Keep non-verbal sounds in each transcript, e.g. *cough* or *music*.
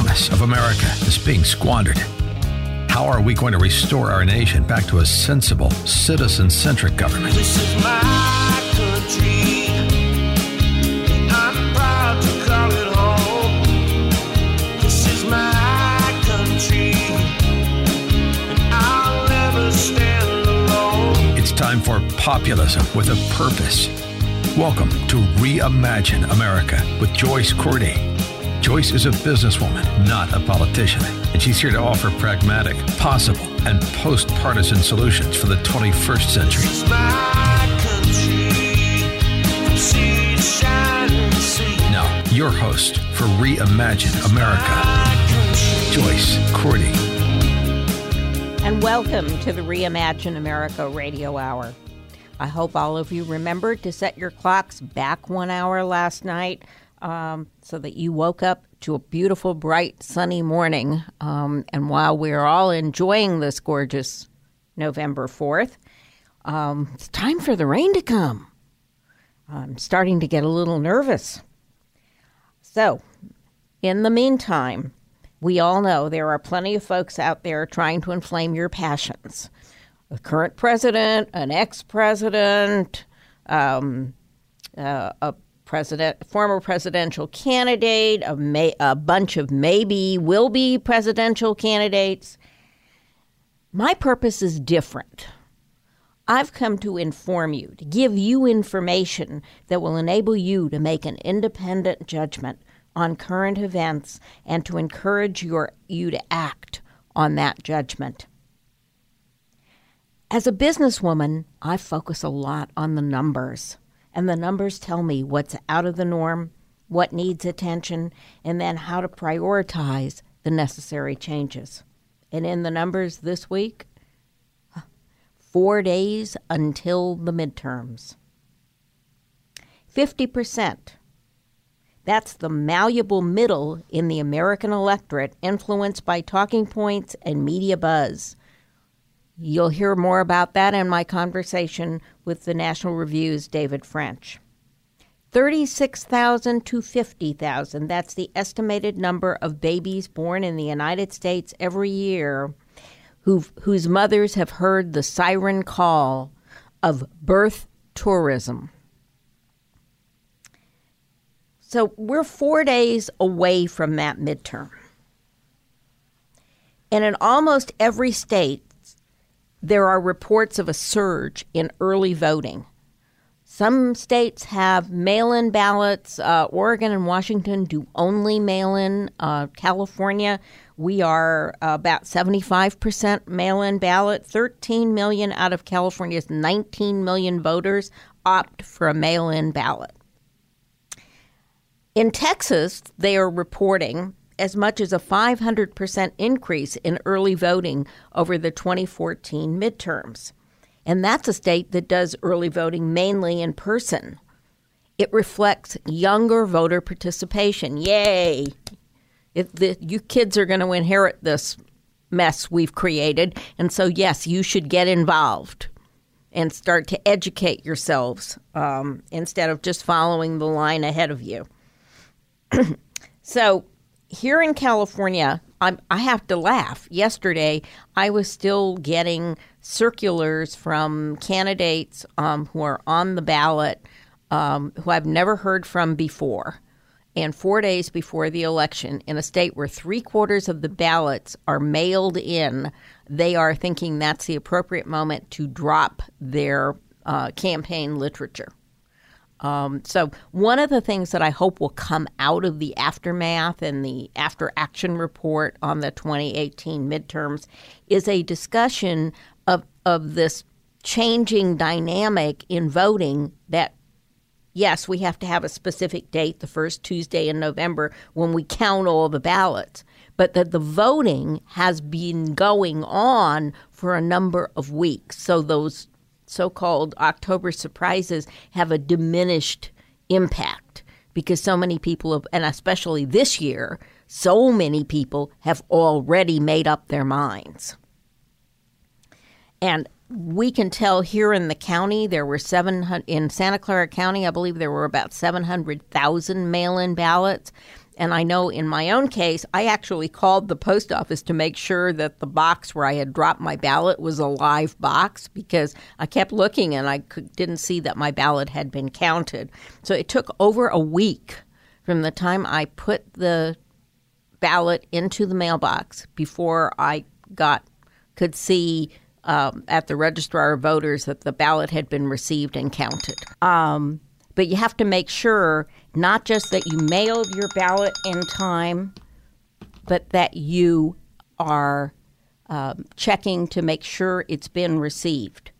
Promise of America is being squandered. How are we going to restore our nation back to a sensible, citizen centric government? This is my country. I'm proud to call it home. This is my country. And I'll never stand alone. It's time for populism with a purpose. Welcome to Reimagine America with Joyce Cordy. Joyce is a businesswoman, not a politician, and she's here to offer pragmatic, possible, and post partisan solutions for the 21st century. This is my country. From sea to shining sea. Now, your host for Reimagine America, Joyce Cordy. And welcome to the Reimagine America Radio Hour. I hope all of you remembered to set your clocks back one hour last night um, so that you woke up to a beautiful, bright, sunny morning. Um, and while we're all enjoying this gorgeous November 4th, um, it's time for the rain to come. I'm starting to get a little nervous. So, in the meantime, we all know there are plenty of folks out there trying to inflame your passions. A current president, an ex president, um, uh, a president, former presidential candidate, a, may, a bunch of maybe will be presidential candidates. My purpose is different. I've come to inform you, to give you information that will enable you to make an independent judgment on current events and to encourage your, you to act on that judgment. As a businesswoman, I focus a lot on the numbers, and the numbers tell me what's out of the norm, what needs attention, and then how to prioritize the necessary changes. And in the numbers this week, *sighs* four days until the midterms. 50%. That's the malleable middle in the American electorate influenced by talking points and media buzz. You'll hear more about that in my conversation with the National Review's David French. 36,000 to 50,000, that's the estimated number of babies born in the United States every year who've, whose mothers have heard the siren call of birth tourism. So we're four days away from that midterm. And in almost every state, there are reports of a surge in early voting. Some states have mail in ballots. Uh, Oregon and Washington do only mail in. Uh, California, we are about 75% mail in ballot. 13 million out of California's 19 million voters opt for a mail in ballot. In Texas, they are reporting as much as a 500% increase in early voting over the 2014 midterms. And that's a state that does early voting mainly in person. It reflects younger voter participation. Yay! If the, you kids are going to inherit this mess we've created. And so, yes, you should get involved and start to educate yourselves um, instead of just following the line ahead of you. *clears throat* so, here in California, I'm, I have to laugh. Yesterday, I was still getting circulars from candidates um, who are on the ballot um, who I've never heard from before. And four days before the election, in a state where three quarters of the ballots are mailed in, they are thinking that's the appropriate moment to drop their uh, campaign literature. Um, so, one of the things that I hope will come out of the aftermath and the after action report on the 2018 midterms is a discussion of, of this changing dynamic in voting that yes, we have to have a specific date, the first Tuesday in November, when we count all the ballots, but that the voting has been going on for a number of weeks. So those so called October surprises have a diminished impact because so many people have, and especially this year, so many people have already made up their minds. And we can tell here in the county there were 700 in Santa Clara County I believe there were about 700,000 mail-in ballots and I know in my own case I actually called the post office to make sure that the box where I had dropped my ballot was a live box because I kept looking and I could, didn't see that my ballot had been counted so it took over a week from the time I put the ballot into the mailbox before I got could see um, at the registrar of voters that the ballot had been received and counted. Um, but you have to make sure not just that you mailed your ballot in time, but that you are um, checking to make sure it's been received.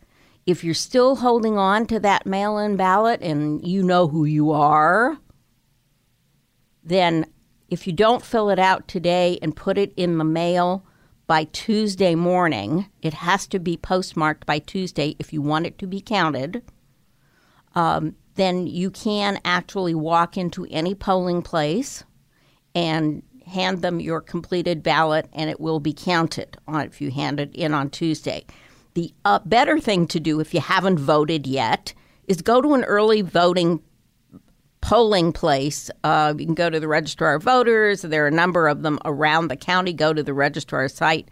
If you're still holding on to that mail in ballot and you know who you are, then if you don't fill it out today and put it in the mail by Tuesday morning, it has to be postmarked by Tuesday if you want it to be counted. Um, then you can actually walk into any polling place and hand them your completed ballot and it will be counted on if you hand it in on Tuesday. The uh, better thing to do if you haven't voted yet is go to an early voting polling place. Uh, you can go to the registrar of voters. There are a number of them around the county. Go to the registrar site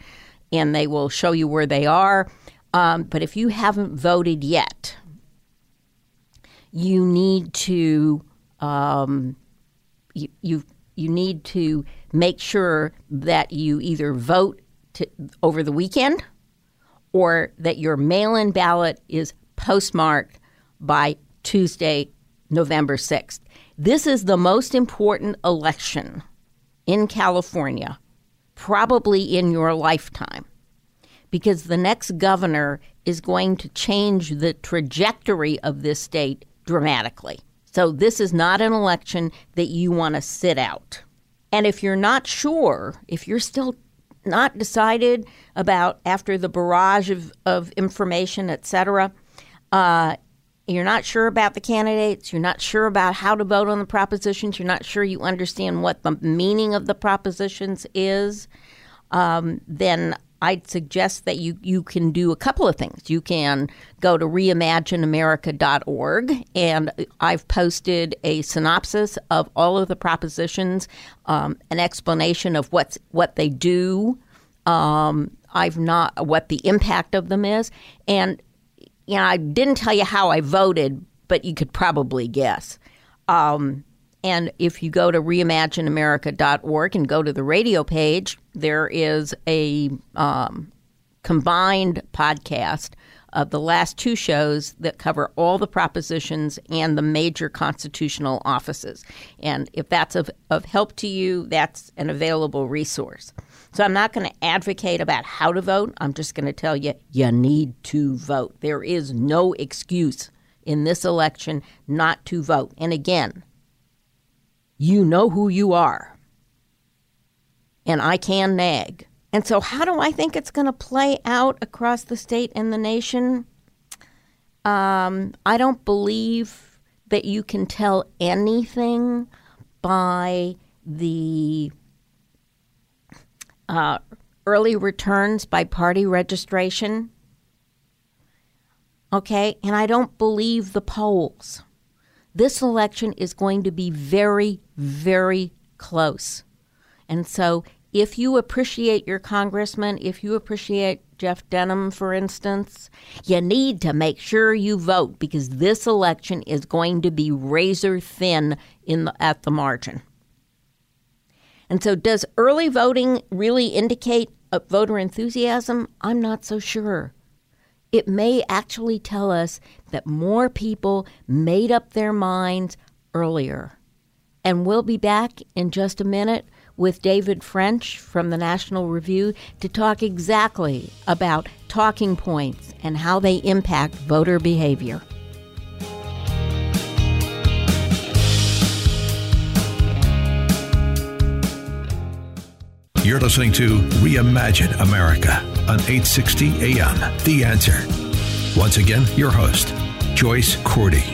and they will show you where they are. Um, but if you haven't voted yet, you need to um, you, you you need to make sure that you either vote to, over the weekend or that your mail-in ballot is postmarked by Tuesday, November 6th. This is the most important election in California, probably in your lifetime, because the next governor is going to change the trajectory of this state dramatically. So, this is not an election that you want to sit out. And if you're not sure, if you're still not decided about after the barrage of, of information, et cetera, uh, you're not sure about the candidates, you're not sure about how to vote on the propositions, you're not sure you understand what the meaning of the propositions is, um, then I'd suggest that you, you can do a couple of things. You can go to reimagineamerica.org, and I've posted a synopsis of all of the propositions, um, an explanation of what's, what they do. Um, I've not what the impact of them is, and you know I didn't tell you how I voted, but you could probably guess. Um, and if you go to reimagineamerica.org and go to the radio page, there is a um, combined podcast of the last two shows that cover all the propositions and the major constitutional offices. And if that's of, of help to you, that's an available resource. So I'm not going to advocate about how to vote. I'm just going to tell you, you need to vote. There is no excuse in this election not to vote. And again, you know who you are. And I can nag. And so, how do I think it's going to play out across the state and the nation? Um, I don't believe that you can tell anything by the uh, early returns by party registration. Okay, and I don't believe the polls. This election is going to be very, very close. And so, if you appreciate your congressman, if you appreciate Jeff Denham, for instance, you need to make sure you vote because this election is going to be razor thin in the, at the margin. And so, does early voting really indicate voter enthusiasm? I'm not so sure. It may actually tell us that more people made up their minds earlier. And we'll be back in just a minute with David French from the National Review to talk exactly about talking points and how they impact voter behavior. You're listening to Reimagine America on 860 AM. The answer. Once again, your host, Joyce Cordy.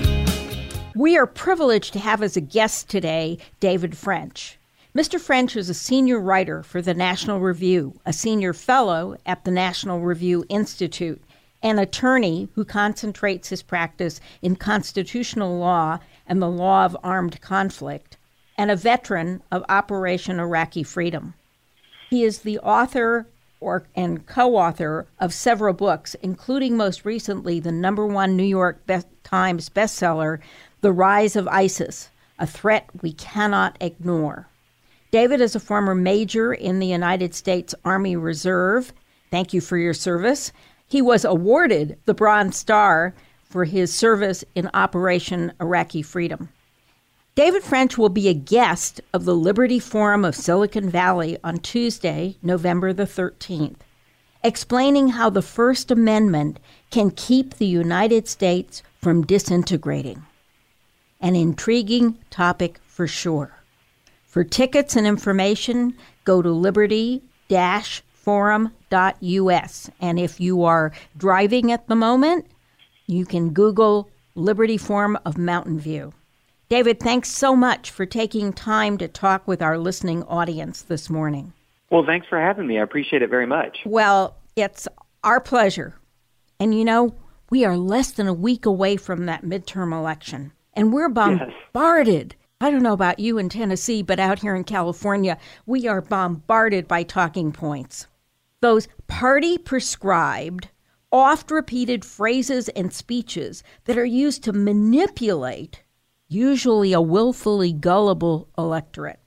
We are privileged to have as a guest today David French. Mr. French is a senior writer for the National Review, a senior fellow at the National Review Institute, an attorney who concentrates his practice in constitutional law and the law of armed conflict, and a veteran of Operation Iraqi Freedom. He is the author or, and co author of several books, including most recently the number one New York Be- Times bestseller, The Rise of ISIS A Threat We Cannot Ignore. David is a former major in the United States Army Reserve. Thank you for your service. He was awarded the Bronze Star for his service in Operation Iraqi Freedom. David French will be a guest of the Liberty Forum of Silicon Valley on Tuesday, November the 13th, explaining how the First Amendment can keep the United States from disintegrating. An intriguing topic for sure. For tickets and information, go to liberty forum.us. And if you are driving at the moment, you can Google Liberty Forum of Mountain View. David, thanks so much for taking time to talk with our listening audience this morning. Well, thanks for having me. I appreciate it very much. Well, it's our pleasure. And you know, we are less than a week away from that midterm election, and we're bombarded. I don't know about you in Tennessee, but out here in California, we are bombarded by talking points. Those party prescribed, oft repeated phrases and speeches that are used to manipulate usually a willfully gullible electorate.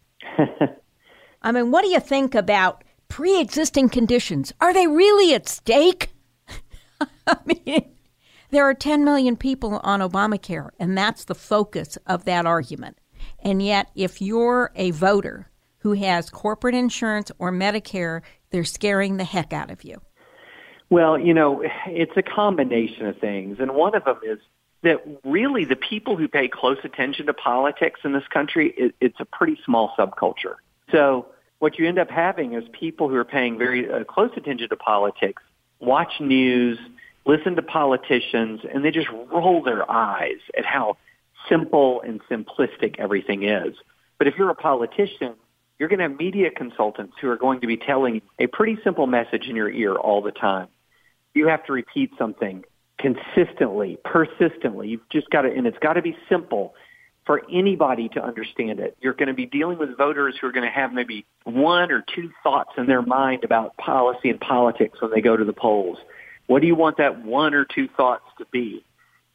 *laughs* I mean, what do you think about pre existing conditions? Are they really at stake? *laughs* I mean, there are 10 million people on Obamacare, and that's the focus of that argument. And yet, if you're a voter who has corporate insurance or Medicare, they're scaring the heck out of you. Well, you know, it's a combination of things. And one of them is that really the people who pay close attention to politics in this country, it, it's a pretty small subculture. So what you end up having is people who are paying very uh, close attention to politics, watch news, listen to politicians, and they just roll their eyes at how simple and simplistic everything is. But if you're a politician, you're going to have media consultants who are going to be telling a pretty simple message in your ear all the time. You have to repeat something consistently, persistently. You've just got to, and it's got to be simple for anybody to understand it. You're going to be dealing with voters who are going to have maybe one or two thoughts in their mind about policy and politics when they go to the polls. What do you want that one or two thoughts to be?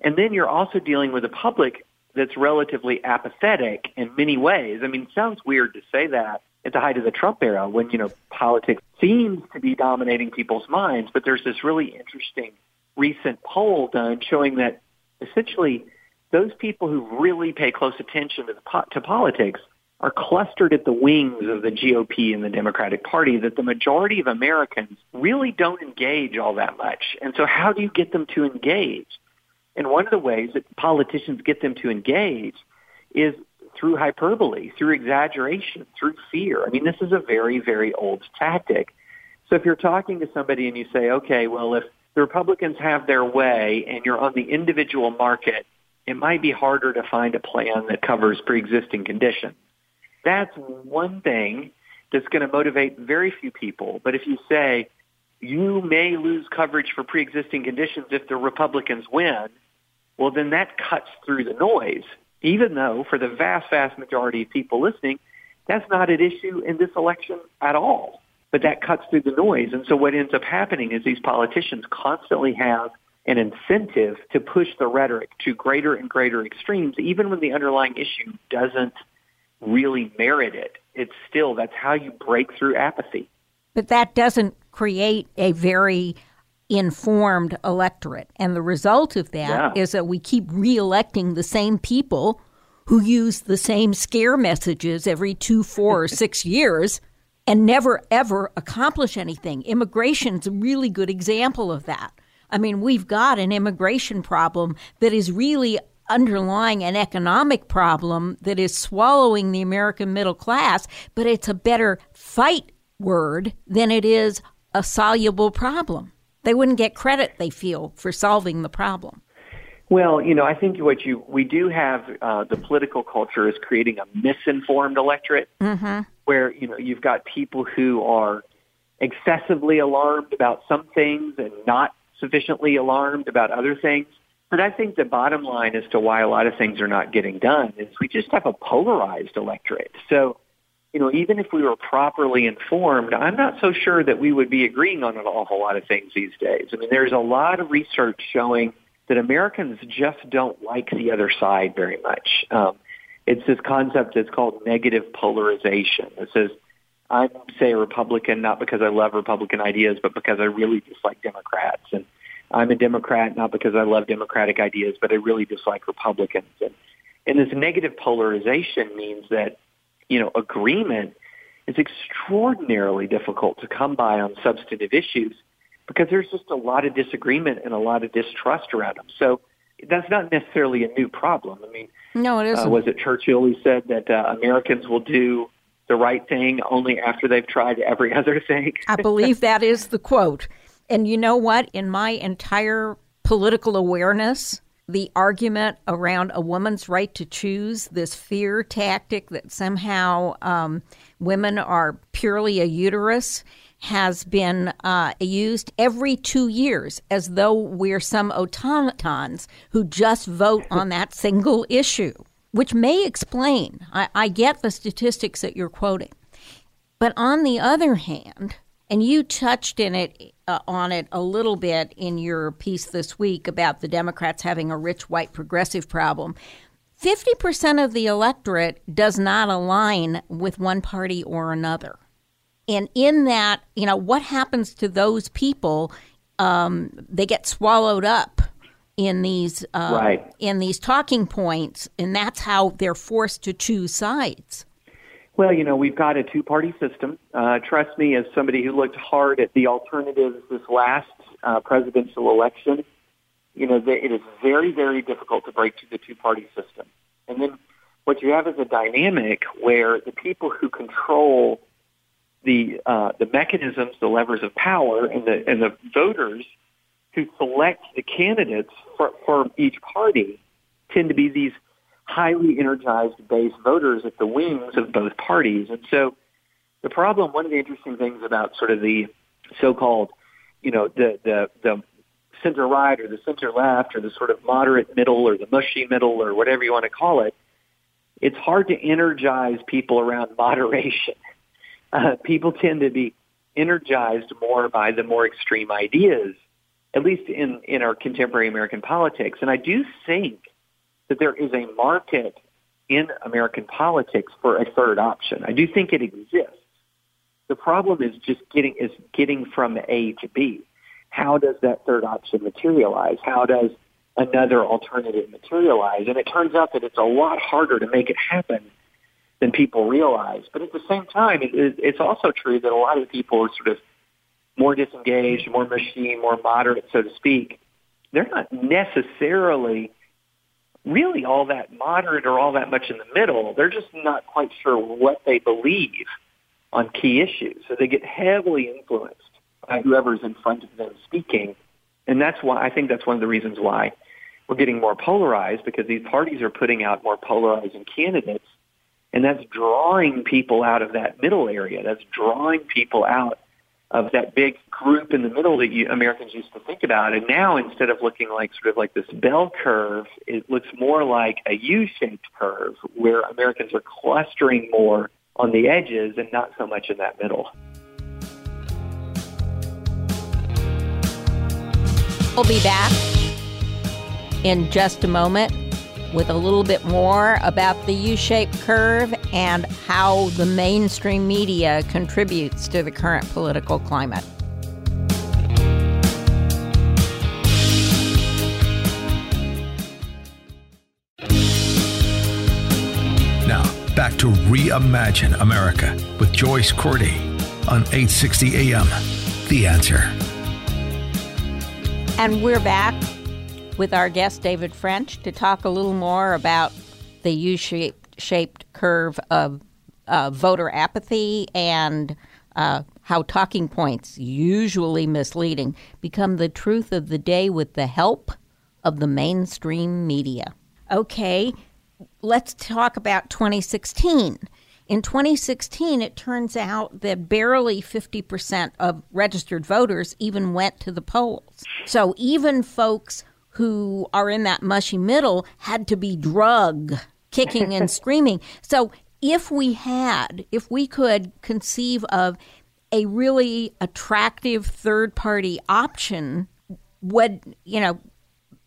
And then you're also dealing with a public that's relatively apathetic in many ways. I mean, it sounds weird to say that at the height of the Trump era when, you know, politics seems to be dominating people's minds, but there's this really interesting recent poll done showing that essentially those people who really pay close attention to, the, to politics are clustered at the wings of the GOP and the Democratic Party that the majority of Americans really don't engage all that much. And so how do you get them to engage? And one of the ways that politicians get them to engage is through hyperbole, through exaggeration, through fear. I mean, this is a very, very old tactic. So if you're talking to somebody and you say, okay, well, if the Republicans have their way and you're on the individual market, it might be harder to find a plan that covers pre-existing conditions. That's one thing that's going to motivate very few people. But if you say you may lose coverage for pre-existing conditions if the Republicans win, well, then that cuts through the noise. Even though for the vast, vast majority of people listening, that's not an issue in this election at all but that cuts through the noise. And so what ends up happening is these politicians constantly have an incentive to push the rhetoric to greater and greater extremes, even when the underlying issue doesn't really merit it. It's still, that's how you break through apathy. But that doesn't create a very informed electorate. And the result of that yeah. is that we keep reelecting the same people who use the same scare messages every two, four, or *laughs* six years and never ever accomplish anything. Immigration's a really good example of that. I mean, we've got an immigration problem that is really underlying an economic problem that is swallowing the American middle class, but it's a better fight word than it is a soluble problem. They wouldn't get credit, they feel, for solving the problem. Well, you know, I think what you we do have uh, the political culture is creating a misinformed electorate, mm-hmm. Where you know you've got people who are excessively alarmed about some things and not sufficiently alarmed about other things. But I think the bottom line as to why a lot of things are not getting done is we just have a polarized electorate. So, you know, even if we were properly informed, I'm not so sure that we would be agreeing on an awful lot of things these days. I mean, there's a lot of research showing that Americans just don't like the other side very much. Um, it's this concept that's called negative polarization. It says, I'm, say, a Republican not because I love Republican ideas, but because I really dislike Democrats. And I'm a Democrat not because I love Democratic ideas, but I really dislike Republicans. And, and this negative polarization means that, you know, agreement is extraordinarily difficult to come by on substantive issues because there's just a lot of disagreement and a lot of distrust around them. So that's not necessarily a new problem. I mean, no, it isn't. Uh, was it Churchill who said that uh, Americans will do the right thing only after they've tried every *laughs* other thing? I believe that is the quote. And you know what? In my entire political awareness, the argument around a woman's right to choose, this fear tactic that somehow um, women are purely a uterus, has been uh, used every two years as though we're some automatons who just vote on that single issue, which may explain. I, I get the statistics that you're quoting. But on the other hand, and you touched in it uh, on it a little bit in your piece this week about the Democrats having a rich white progressive problem. 50% of the electorate does not align with one party or another. And in that, you know, what happens to those people? Um, they get swallowed up in these uh, right. in these talking points, and that's how they're forced to choose sides. Well, you know, we've got a two-party system. Uh, trust me, as somebody who looked hard at the alternatives this last uh, presidential election, you know, it is very, very difficult to break to the two-party system. And then what you have is a dynamic where the people who control the uh, the mechanisms, the levers of power, and the and the voters who select the candidates for, for each party tend to be these highly energized base voters at the wings of both parties. And so the problem, one of the interesting things about sort of the so-called, you know, the, the, the center right or the center left or the sort of moderate middle or the mushy middle or whatever you want to call it, it's hard to energize people around *laughs* moderation. *laughs* Uh, people tend to be energized more by the more extreme ideas, at least in, in our contemporary American politics. And I do think that there is a market in American politics for a third option. I do think it exists. The problem is just getting is getting from A to B. How does that third option materialize? How does another alternative materialize? And it turns out that it's a lot harder to make it happen than people realize. But at the same time, it, it's also true that a lot of people are sort of more disengaged, more machine, more moderate, so to speak. They're not necessarily really all that moderate or all that much in the middle. They're just not quite sure what they believe on key issues. So they get heavily influenced by whoever's in front of them speaking. And that's why I think that's one of the reasons why we're getting more polarized because these parties are putting out more polarizing candidates. And that's drawing people out of that middle area. That's drawing people out of that big group in the middle that you, Americans used to think about. And now instead of looking like sort of like this bell curve, it looks more like a U-shaped curve where Americans are clustering more on the edges and not so much in that middle. We'll be back in just a moment with a little bit more about the U shaped curve and how the mainstream media contributes to the current political climate. Now, back to Reimagine America with Joyce Cordy on 860 AM. The answer. And we're back with our guest, David French, to talk a little more about the U shaped curve of uh, voter apathy and uh, how talking points, usually misleading, become the truth of the day with the help of the mainstream media. Okay, let's talk about 2016. In 2016, it turns out that barely 50% of registered voters even went to the polls. So even folks who are in that mushy middle had to be drug kicking and *laughs* screaming. So if we had, if we could conceive of a really attractive third party option, would, you know,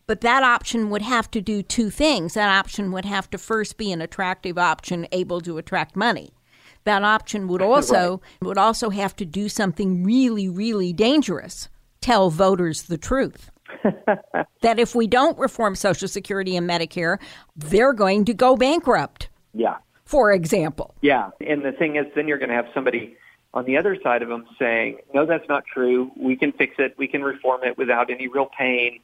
but that option would have to do two things. That option would have to first be an attractive option able to attract money. That option would also right. would also have to do something really, really dangerous. Tell voters the truth. *laughs* that if we don't reform Social Security and Medicare, they're going to go bankrupt. Yeah. For example. Yeah. And the thing is, then you're going to have somebody on the other side of them saying, no, that's not true. We can fix it. We can reform it without any real pain.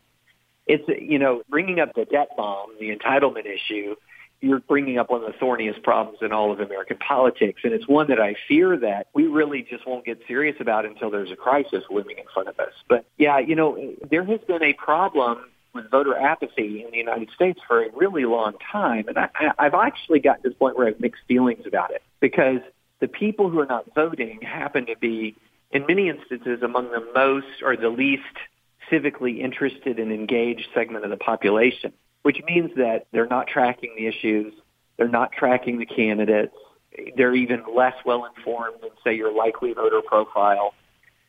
It's, you know, bringing up the debt bomb, the entitlement issue, you're bringing up one of the thorniest problems in all of American politics. And it's one that I fear that we really just won't get serious about until there's a crisis looming in front of us. But yeah, you know, there has been a problem with voter apathy in the United States for a really long time. And I, I've actually gotten to the point where I have mixed feelings about it because the people who are not voting happen to be, in many instances, among the most or the least civically interested and engaged segment of the population which means that they're not tracking the issues, they're not tracking the candidates, they're even less well informed than, say, your likely voter profile.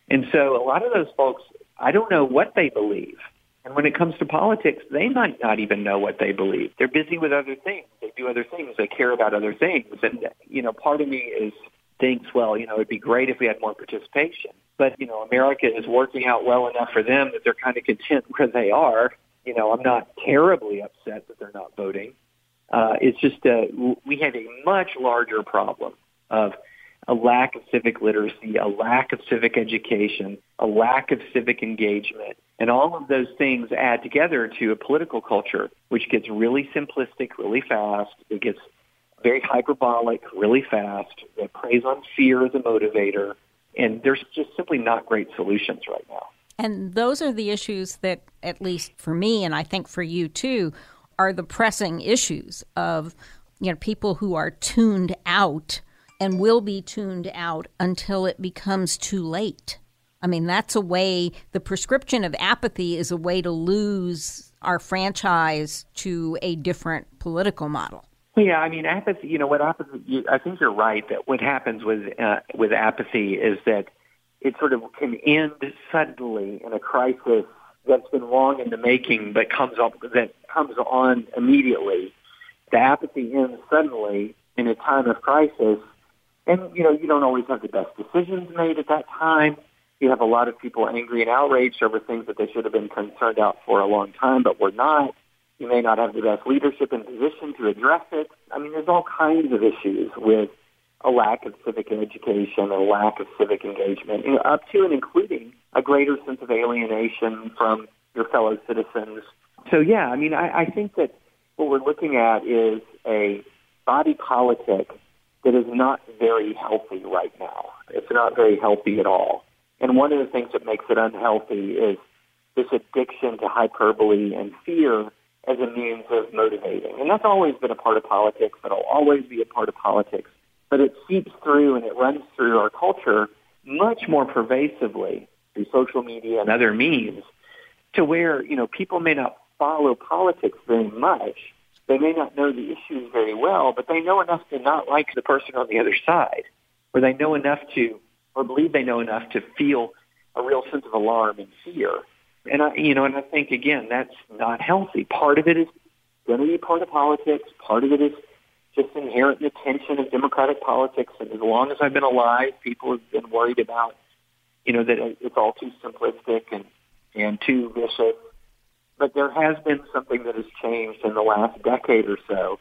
And so a lot of those folks, I don't know what they believe. And when it comes to politics, they might not even know what they believe. They're busy with other things. They do other things. They care about other things. And, you know, part of me is thinks, well, you know, it'd be great if we had more participation. But, you know, America is working out well enough for them that they're kind of content where they are you know, I'm not terribly upset that they're not voting. Uh, it's just uh, we have a much larger problem of a lack of civic literacy, a lack of civic education, a lack of civic engagement. And all of those things add together to a political culture which gets really simplistic really fast. It gets very hyperbolic really fast. It preys on fear as a motivator. And there's just simply not great solutions right now. And those are the issues that, at least for me, and I think for you too, are the pressing issues of you know people who are tuned out and will be tuned out until it becomes too late. I mean, that's a way. The prescription of apathy is a way to lose our franchise to a different political model. Yeah, I mean, apathy. You know what apathy? I think you're right that what happens with uh, with apathy is that it sort of can end suddenly in a crisis that's been long in the making, but comes up that comes on immediately. The apathy ends suddenly in a time of crisis, and you know you don't always have the best decisions made at that time. You have a lot of people angry and outraged over things that they should have been concerned out for a long time, but were not. You may not have the best leadership and position to address it. I mean, there's all kinds of issues with a lack of civic education, a lack of civic engagement, you know, up to and including a greater sense of alienation from your fellow citizens. So yeah, I mean, I, I think that what we're looking at is a body politic that is not very healthy right now. It's not very healthy at all. And one of the things that makes it unhealthy is this addiction to hyperbole and fear as a means of motivating. And that's always been a part of politics. It'll always be a part of politics but it seeps through and it runs through our culture much more pervasively through social media and other means to where, you know, people may not follow politics very much. They may not know the issues very well, but they know enough to not like the person on the other side, or they know enough to, or believe they know enough to feel a real sense of alarm and fear. And I, you know, and I think again, that's not healthy. Part of it is going to be part of politics. Part of it is just inherent in the tension of democratic politics. And as long as I've been alive, people have been worried about, you know, that it's all too simplistic and, and too vicious. But there has been something that has changed in the last decade or so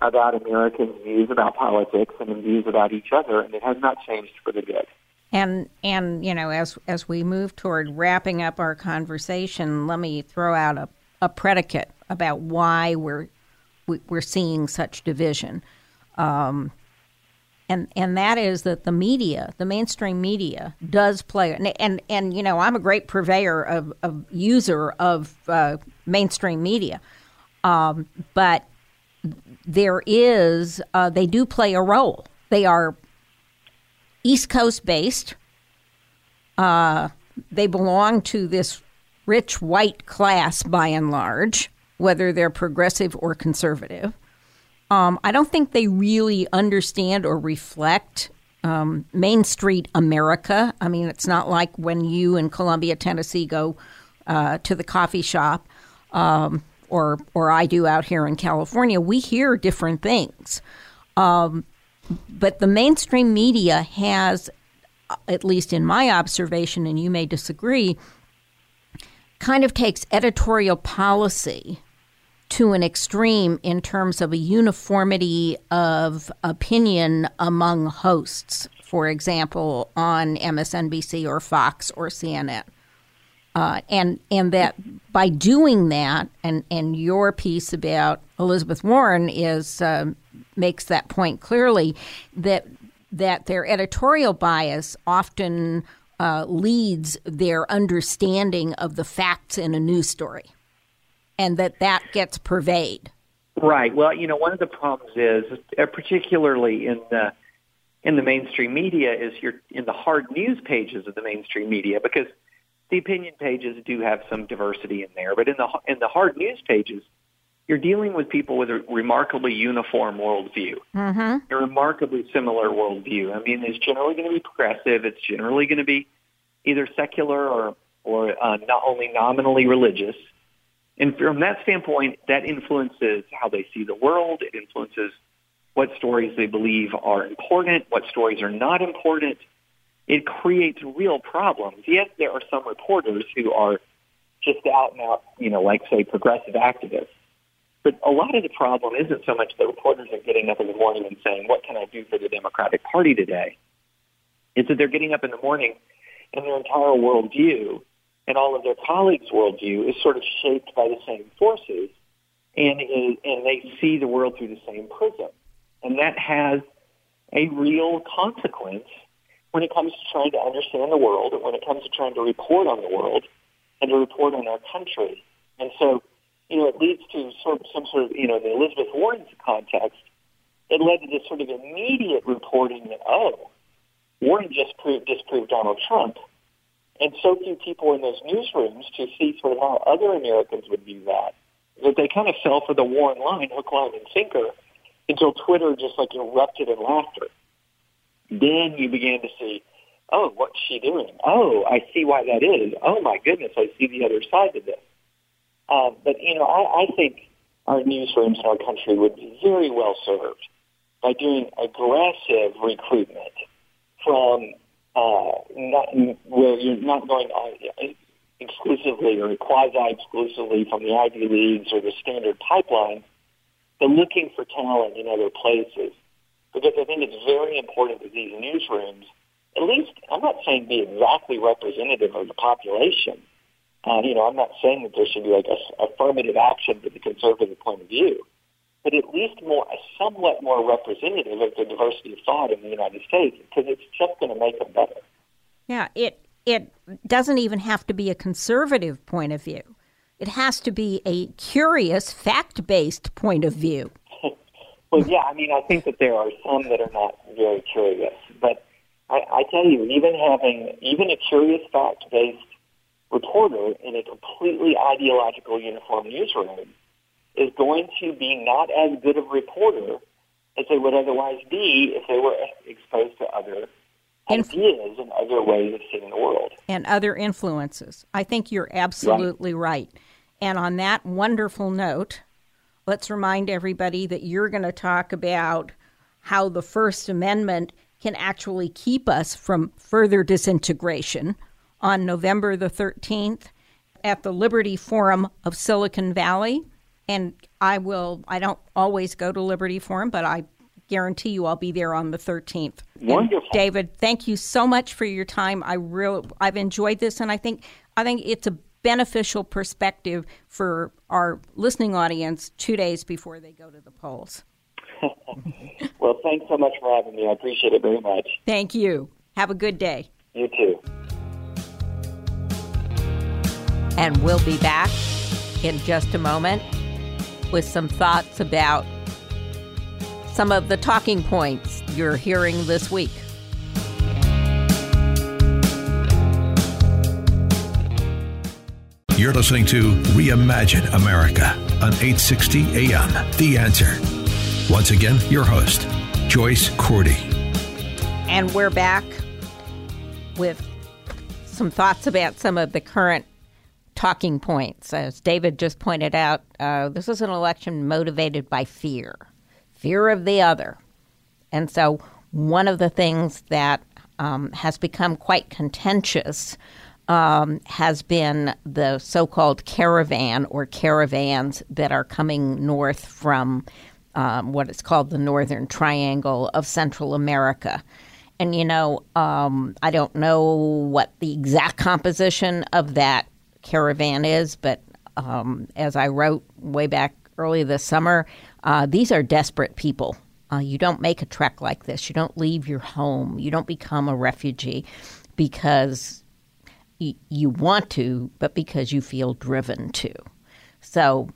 about Americans' views about politics and views about each other, and it has not changed for the good. And and you know, as as we move toward wrapping up our conversation, let me throw out a, a predicate about why we're we, are seeing such division. Um, and and that is that the media, the mainstream media, does play. And and, and you know, I'm a great purveyor of, of user of uh, mainstream media, um, but there is uh, they do play a role. They are East Coast based. Uh, they belong to this rich white class by and large, whether they're progressive or conservative. Um, I don't think they really understand or reflect um, Main Street America. I mean, it's not like when you in Columbia, Tennessee, go uh, to the coffee shop, um, or or I do out here in California. We hear different things, um, but the mainstream media has, at least in my observation, and you may disagree, kind of takes editorial policy to an extreme in terms of a uniformity of opinion among hosts, for example, on MSNBC or Fox or CNN. Uh, and and that by doing that, and, and your piece about Elizabeth Warren is uh, makes that point clearly that that their editorial bias often uh, leads their understanding of the facts in a news story and that that gets pervade. Right. Well, you know, one of the problems is, uh, particularly in the in the mainstream media, is you're in the hard news pages of the mainstream media because the opinion pages do have some diversity in there, but in the in the hard news pages, you're dealing with people with a remarkably uniform worldview, mm-hmm. a remarkably similar worldview. I mean, it's generally going to be progressive. It's generally going to be either secular or or uh, not only nominally religious. And from that standpoint, that influences how they see the world. It influences what stories they believe are important, what stories are not important. It creates real problems. Yes, there are some reporters who are just out and out, you know, like say progressive activists. But a lot of the problem isn't so much the reporters are getting up in the morning and saying, what can I do for the Democratic Party today? It's that they're getting up in the morning and their entire worldview and all of their colleagues' worldview is sort of shaped by the same forces, and is, and they see the world through the same prism, and that has a real consequence when it comes to trying to understand the world, and when it comes to trying to report on the world and to report on our country, and so you know it leads to sort of some sort of you know the Elizabeth Warren's context. It led to this sort of immediate reporting that oh, Warren just proved disproved Donald Trump and so few people in those newsrooms to see sort of how other Americans would view that, that they kind of fell for the Warren line, hook, line, and sinker, until Twitter just like erupted in laughter. Then you began to see, oh, what's she doing? Oh, I see why that is. Oh my goodness, I see the other side of this. Um, but you know, I, I think our newsrooms in our country would be very well served by doing aggressive recruitment from uh, not, where you're not going uh, exclusively or quasi-exclusively from the Ivy Leagues or the standard pipeline, but looking for talent in other places. Because I think it's very important that these newsrooms, at least, I'm not saying be exactly representative of the population. Uh, you know, I'm not saying that there should be like a, affirmative action to the conservative point of view but at least more, somewhat more representative of the diversity of thought in the United States, because it's just going to make them better. Yeah, it it doesn't even have to be a conservative point of view. It has to be a curious, fact-based point of view. *laughs* well, yeah, I mean, I think that there are some that are not very curious, but I, I tell you, even having even a curious, fact-based reporter in a completely ideological uniform newsroom is going to be not as good of a reporter as they would otherwise be if they were exposed to other Inf- ideas and other ways of seeing the world. And other influences. I think you're absolutely right. right. And on that wonderful note, let's remind everybody that you're going to talk about how the First Amendment can actually keep us from further disintegration on November the 13th at the Liberty Forum of Silicon Valley and I will. I don't always go to Liberty Forum, but I guarantee you I'll be there on the 13th. Wonderful, and David. Thank you so much for your time. I really, I've enjoyed this, and I think, I think it's a beneficial perspective for our listening audience two days before they go to the polls. *laughs* well, thanks so much for having me. I appreciate it very much. Thank you. Have a good day. You too. And we'll be back in just a moment with some thoughts about some of the talking points you're hearing this week. You're listening to Reimagine America on 860 AM. The answer. Once again, your host, Joyce Cordy. And we're back with some thoughts about some of the current talking points. As David just pointed out, uh, this is an election motivated by fear fear of the other. And so, one of the things that um, has become quite contentious um, has been the so called caravan or caravans that are coming north from um, what is called the Northern Triangle of Central America. And, you know, um, I don't know what the exact composition of that caravan is, but um, as I wrote way back early this summer, uh, these are desperate people. Uh, you don't make a trek like this. You don't leave your home. You don't become a refugee because y- you want to, but because you feel driven to. So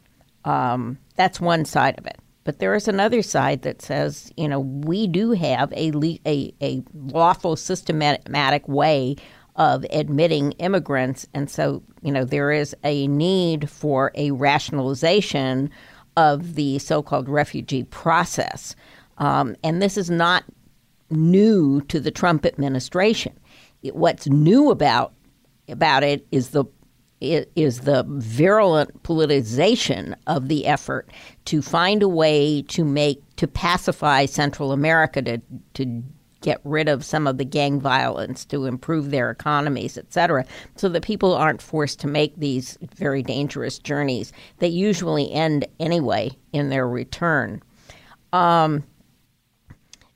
um, that's one side of it. But there is another side that says, you know, we do have a, le- a, a lawful, systematic way of admitting immigrants. And so, you know, there is a need for a rationalization of the so called refugee process. Um, and this is not new to the Trump administration. It, what's new about about it is the is the virulent politicization of the effort to find a way to make to pacify Central America to to get rid of some of the gang violence to improve their economies, et cetera, so that people aren't forced to make these very dangerous journeys that usually end anyway in their return. Um,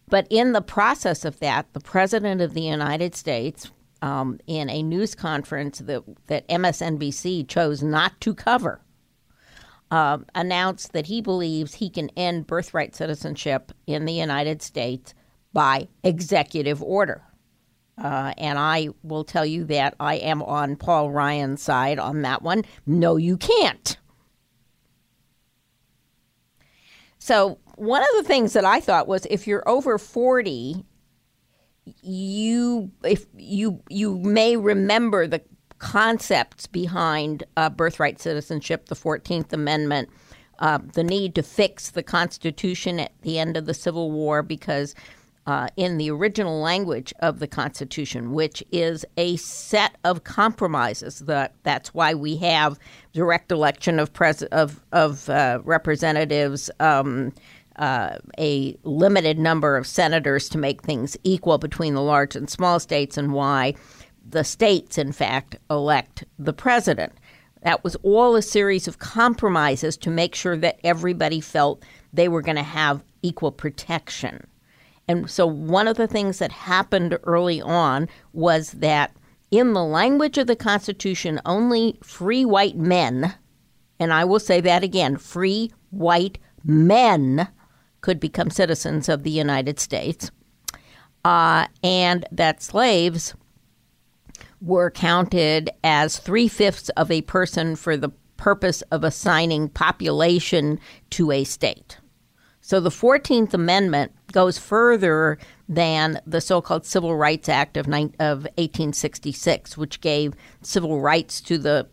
but in the process of that, the President of the United States, um, in a news conference that, that MSNBC chose not to cover, uh, announced that he believes he can end birthright citizenship in the United States by executive order. Uh, and I will tell you that I am on Paul Ryan's side on that one. No, you can't. So, one of the things that I thought was if you're over 40, you if you you may remember the concepts behind uh, birthright citizenship, the 14th Amendment, uh, the need to fix the Constitution at the end of the Civil War because uh, in the original language of the Constitution, which is a set of compromises. That that's why we have direct election of pres- of of uh, representatives. Um, uh, a limited number of senators to make things equal between the large and small states, and why the states, in fact, elect the president. That was all a series of compromises to make sure that everybody felt they were going to have equal protection. And so, one of the things that happened early on was that in the language of the Constitution, only free white men, and I will say that again free white men could become citizens of the United States, uh, and that slaves were counted as three fifths of a person for the purpose of assigning population to a state. So the 14th Amendment goes further than the so called Civil Rights Act of, of 1866, which gave civil rights to the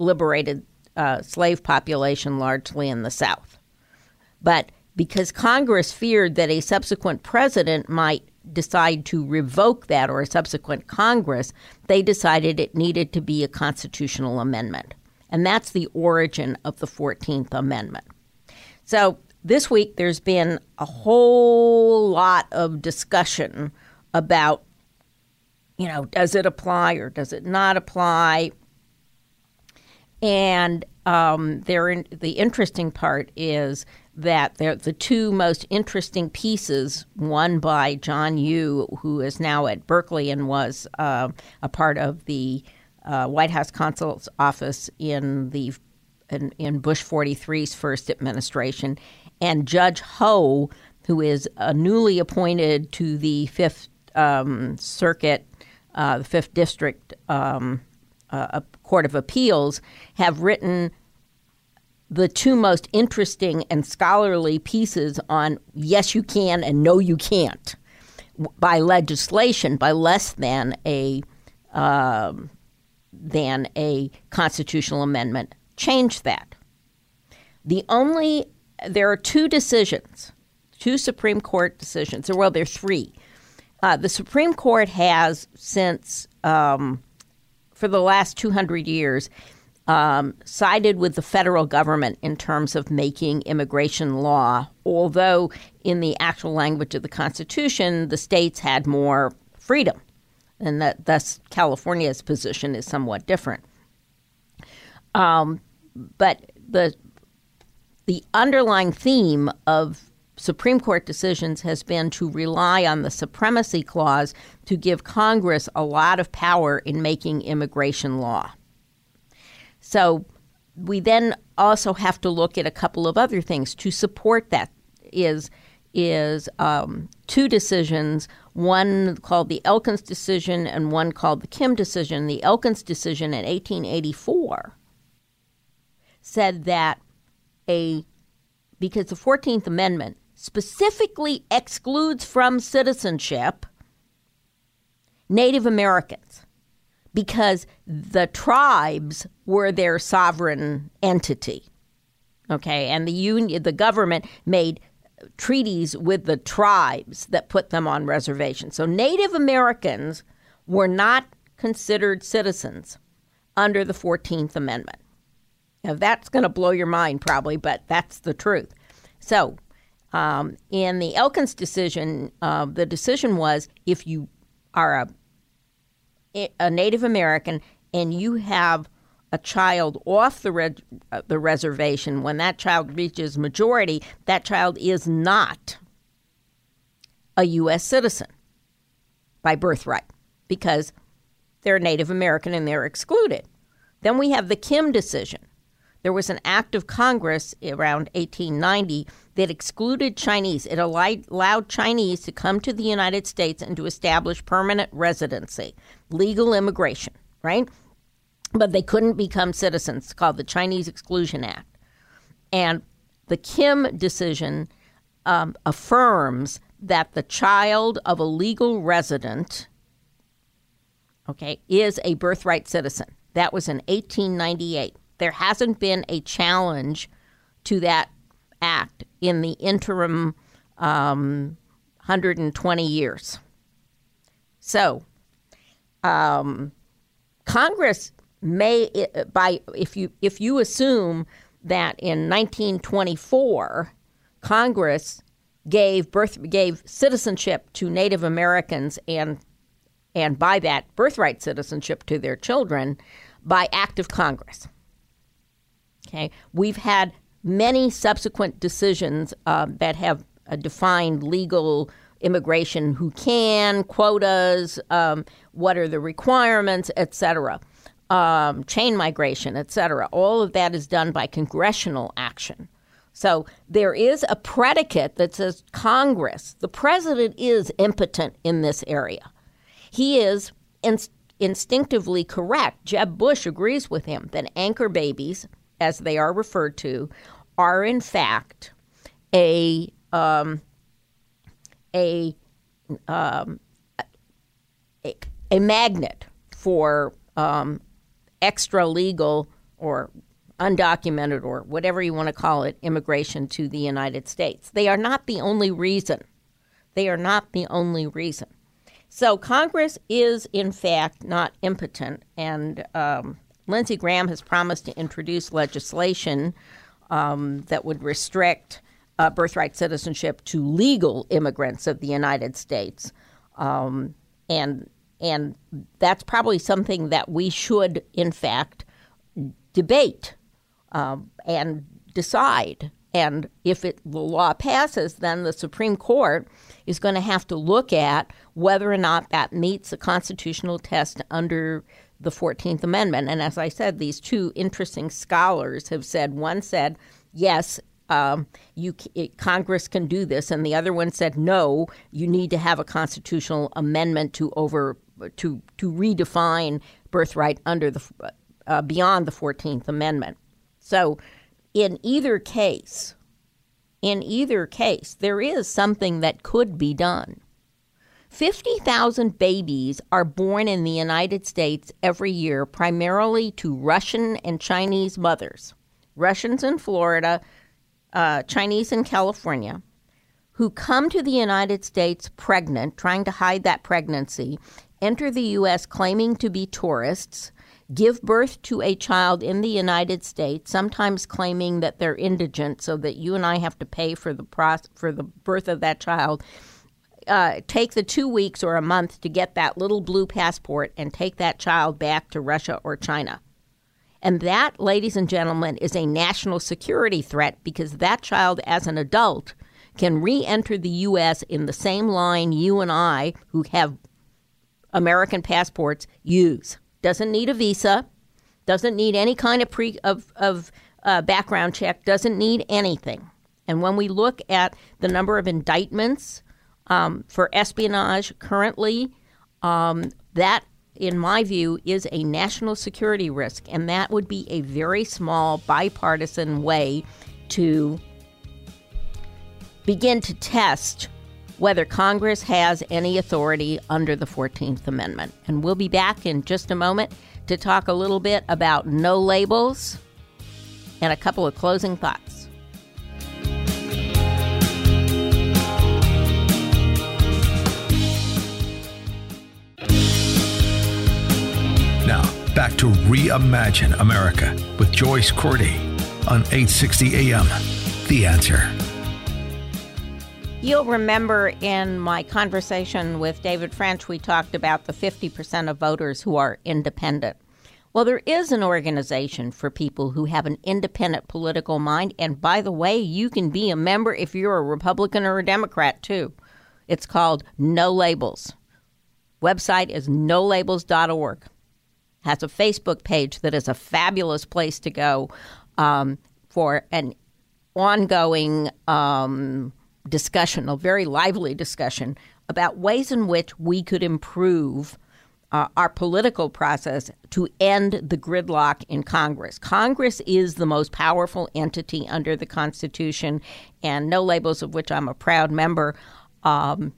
liberated uh, slave population largely in the South. But because Congress feared that a subsequent president might decide to revoke that or a subsequent Congress, they decided it needed to be a constitutional amendment. And that's the origin of the 14th Amendment. So this week there's been a whole lot of discussion about, you know, does it apply or does it not apply? And um, in, the interesting part is that the two most interesting pieces, one by John Yoo, who is now at Berkeley and was uh, a part of the uh, White House counsel's office in the in, in Bush 43's first administration, and Judge Ho, who is uh, newly appointed to the Fifth um, Circuit, uh, the Fifth District um, uh, Court of Appeals, have written the two most interesting and scholarly pieces on yes, you can and no, you can't by legislation, by less than a um, than a constitutional amendment, change that. The only there are two decisions, two Supreme Court decisions. Or well, there are three. Uh, the Supreme Court has since um, for the last 200 years um, sided with the federal government in terms of making immigration law, although in the actual language of the Constitution, the states had more freedom, and that thus California's position is somewhat different. Um, but the the underlying theme of Supreme Court decisions has been to rely on the supremacy clause to give Congress a lot of power in making immigration law. So we then also have to look at a couple of other things to support that is is um, two decisions, one called the Elkins decision and one called the Kim decision. The Elkins decision in 1884 said that a because the 14th Amendment specifically excludes from citizenship Native Americans because the tribes were their sovereign entity. Okay, and the union, the government made treaties with the tribes that put them on reservations. So Native Americans were not considered citizens under the 14th Amendment. Now, that's going to blow your mind probably, but that's the truth. So, um, in the Elkins decision, uh, the decision was if you are a a Native American and you have a child off the red, uh, the reservation, when that child reaches majority, that child is not a U.S. citizen by birthright because they're Native American and they're excluded. Then we have the Kim decision. There was an act of Congress around 1890 that excluded Chinese. It allowed Chinese to come to the United States and to establish permanent residency, legal immigration, right? But they couldn't become citizens. It's called the Chinese Exclusion Act. And the Kim decision um, affirms that the child of a legal resident, okay, is a birthright citizen. That was in 1898. There hasn't been a challenge to that act in the interim um, 120 years. So, um, Congress may by if you if you assume that in 1924 Congress gave birth gave citizenship to Native Americans and and by that birthright citizenship to their children by act of Congress. Okay, we've had many subsequent decisions uh, that have uh, defined legal immigration who can, quotas, um, what are the requirements, etc. Um, chain migration, etc. All of that is done by congressional action. So there is a predicate that says Congress, the president is impotent in this area. He is instinctively correct. Jeb Bush agrees with him that anchor babies, as they are referred to, are in fact a um, a, um, a, a magnet for um, extra legal or undocumented or whatever you want to call it immigration to the United States. They are not the only reason. They are not the only reason. So Congress is, in fact, not impotent, and um, Lindsey Graham has promised to introduce legislation um, that would restrict uh, birthright citizenship to legal immigrants of the United States, um, and and that's probably something that we should, in fact, debate um, and decide. And if it, the law passes, then the Supreme Court is going to have to look at whether or not that meets the constitutional test under the 14th Amendment. And as I said, these two interesting scholars have said one said, yes, um, you it, Congress can do this, and the other one said no. You need to have a constitutional amendment to over to to redefine birthright under the uh, beyond the Fourteenth Amendment. So, in either case, in either case, there is something that could be done. 50,000 babies are born in the United States every year, primarily to Russian and Chinese mothers. Russians in Florida, uh, Chinese in California, who come to the United States pregnant, trying to hide that pregnancy, enter the U.S. claiming to be tourists, give birth to a child in the United States, sometimes claiming that they're indigent, so that you and I have to pay for the process, for the birth of that child. Uh, take the two weeks or a month to get that little blue passport and take that child back to Russia or China. And that, ladies and gentlemen, is a national security threat because that child, as an adult, can re enter the U.S. in the same line you and I, who have American passports, use. Doesn't need a visa, doesn't need any kind of pre of, of uh, background check, doesn't need anything. And when we look at the number of indictments um, for espionage currently, um, that, in my view, is a national security risk, and that would be a very small bipartisan way to begin to test whether Congress has any authority under the 14th Amendment. And we'll be back in just a moment to talk a little bit about no labels and a couple of closing thoughts. Back to Reimagine America with Joyce Cordy on 860 AM. The answer. You'll remember in my conversation with David French, we talked about the 50% of voters who are independent. Well, there is an organization for people who have an independent political mind. And by the way, you can be a member if you're a Republican or a Democrat, too. It's called No Labels. Website is nolabels.org. Has a Facebook page that is a fabulous place to go um, for an ongoing um, discussion, a very lively discussion about ways in which we could improve uh, our political process to end the gridlock in Congress. Congress is the most powerful entity under the Constitution, and No Labels, of which I'm a proud member, um,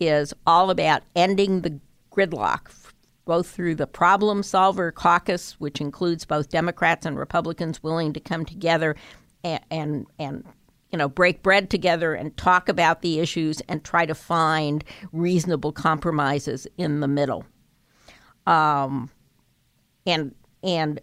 is all about ending the gridlock. Both through the Problem Solver Caucus, which includes both Democrats and Republicans willing to come together and, and, and you know, break bread together and talk about the issues and try to find reasonable compromises in the middle. Um, and and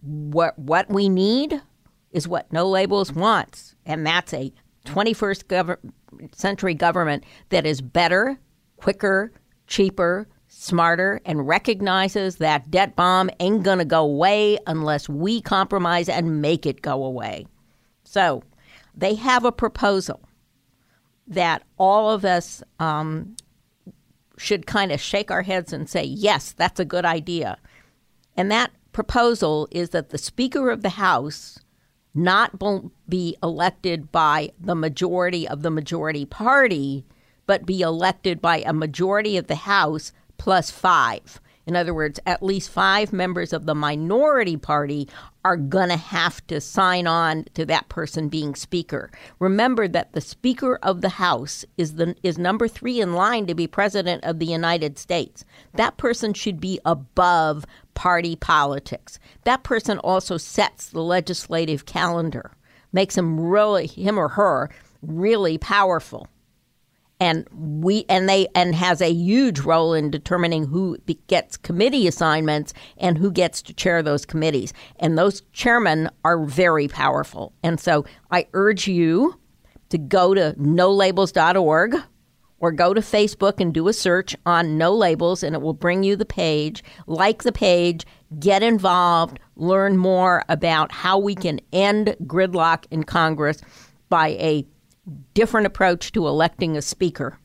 what what we need is what No Labels wants, and that's a 21st gov- century government that is better, quicker, cheaper, smarter, and recognizes that debt bomb ain't gonna go away unless we compromise and make it go away. So they have a proposal that all of us um, should kind of shake our heads and say, yes, that's a good idea. And that proposal is that the Speaker of the House not be elected by the majority of the majority party, but be elected by a majority of the House plus five. In other words, at least five members of the minority party are going to have to sign on to that person being speaker. Remember that the speaker of the House is the is number 3 in line to be president of the United States. That person should be above party politics. That person also sets the legislative calendar. Makes him really him or her really powerful and we and they and has a huge role in determining who gets committee assignments and who gets to chair those committees. And those chairmen are very powerful. And so i urge you to go to nolabels.org or go to facebook and do a search on no labels and it will bring you the page. Like the page get involved learn more about how we can end gridlock in congress by a different approach to electing a speaker.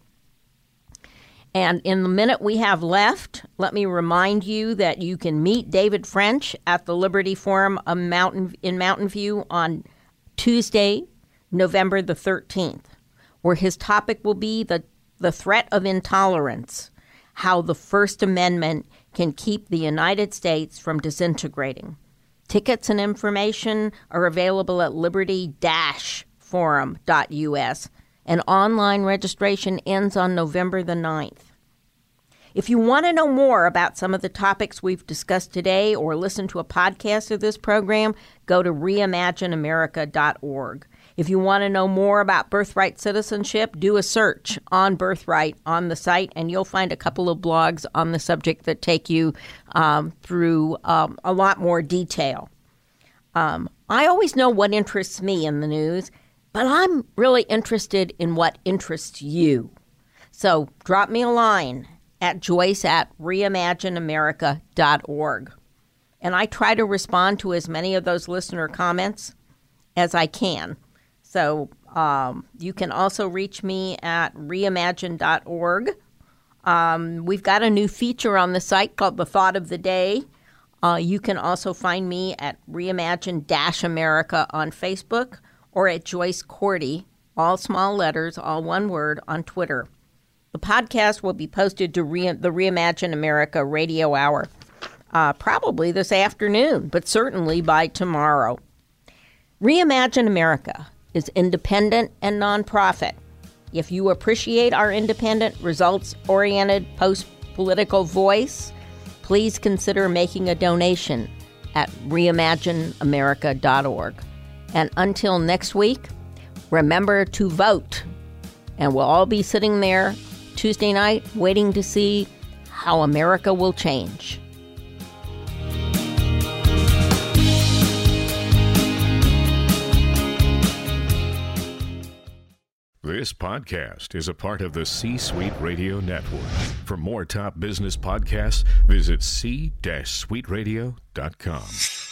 And in the minute we have left, let me remind you that you can meet David French at the Liberty Forum in Mountain View on Tuesday, November the 13th, where his topic will be the, the threat of intolerance, how the First Amendment can keep the United States from disintegrating. Tickets and information are available at liberty forum.us, and online registration ends on November the 9th. If you want to know more about some of the topics we've discussed today or listen to a podcast of this program, go to reimagineamerica.org. If you want to know more about birthright citizenship, do a search on birthright on the site, and you'll find a couple of blogs on the subject that take you um, through um, a lot more detail. Um, I always know what interests me in the news, but I'm really interested in what interests you. So drop me a line at joyce at reimagineamerica.org. And I try to respond to as many of those listener comments as I can. So um, you can also reach me at reimagine.org. Um, we've got a new feature on the site called The Thought of the Day. Uh, you can also find me at Reimagine America on Facebook or at Joyce Cordy, all small letters, all one word, on Twitter. The podcast will be posted to Re- the Reimagine America radio hour uh, probably this afternoon, but certainly by tomorrow. Reimagine America is independent and nonprofit. If you appreciate our independent, results oriented, post political voice, please consider making a donation at reimagineamerica.org. And until next week, remember to vote. And we'll all be sitting there Tuesday night waiting to see how America will change. This podcast is a part of the C Suite Radio Network. For more top business podcasts, visit c-suiteradio.com.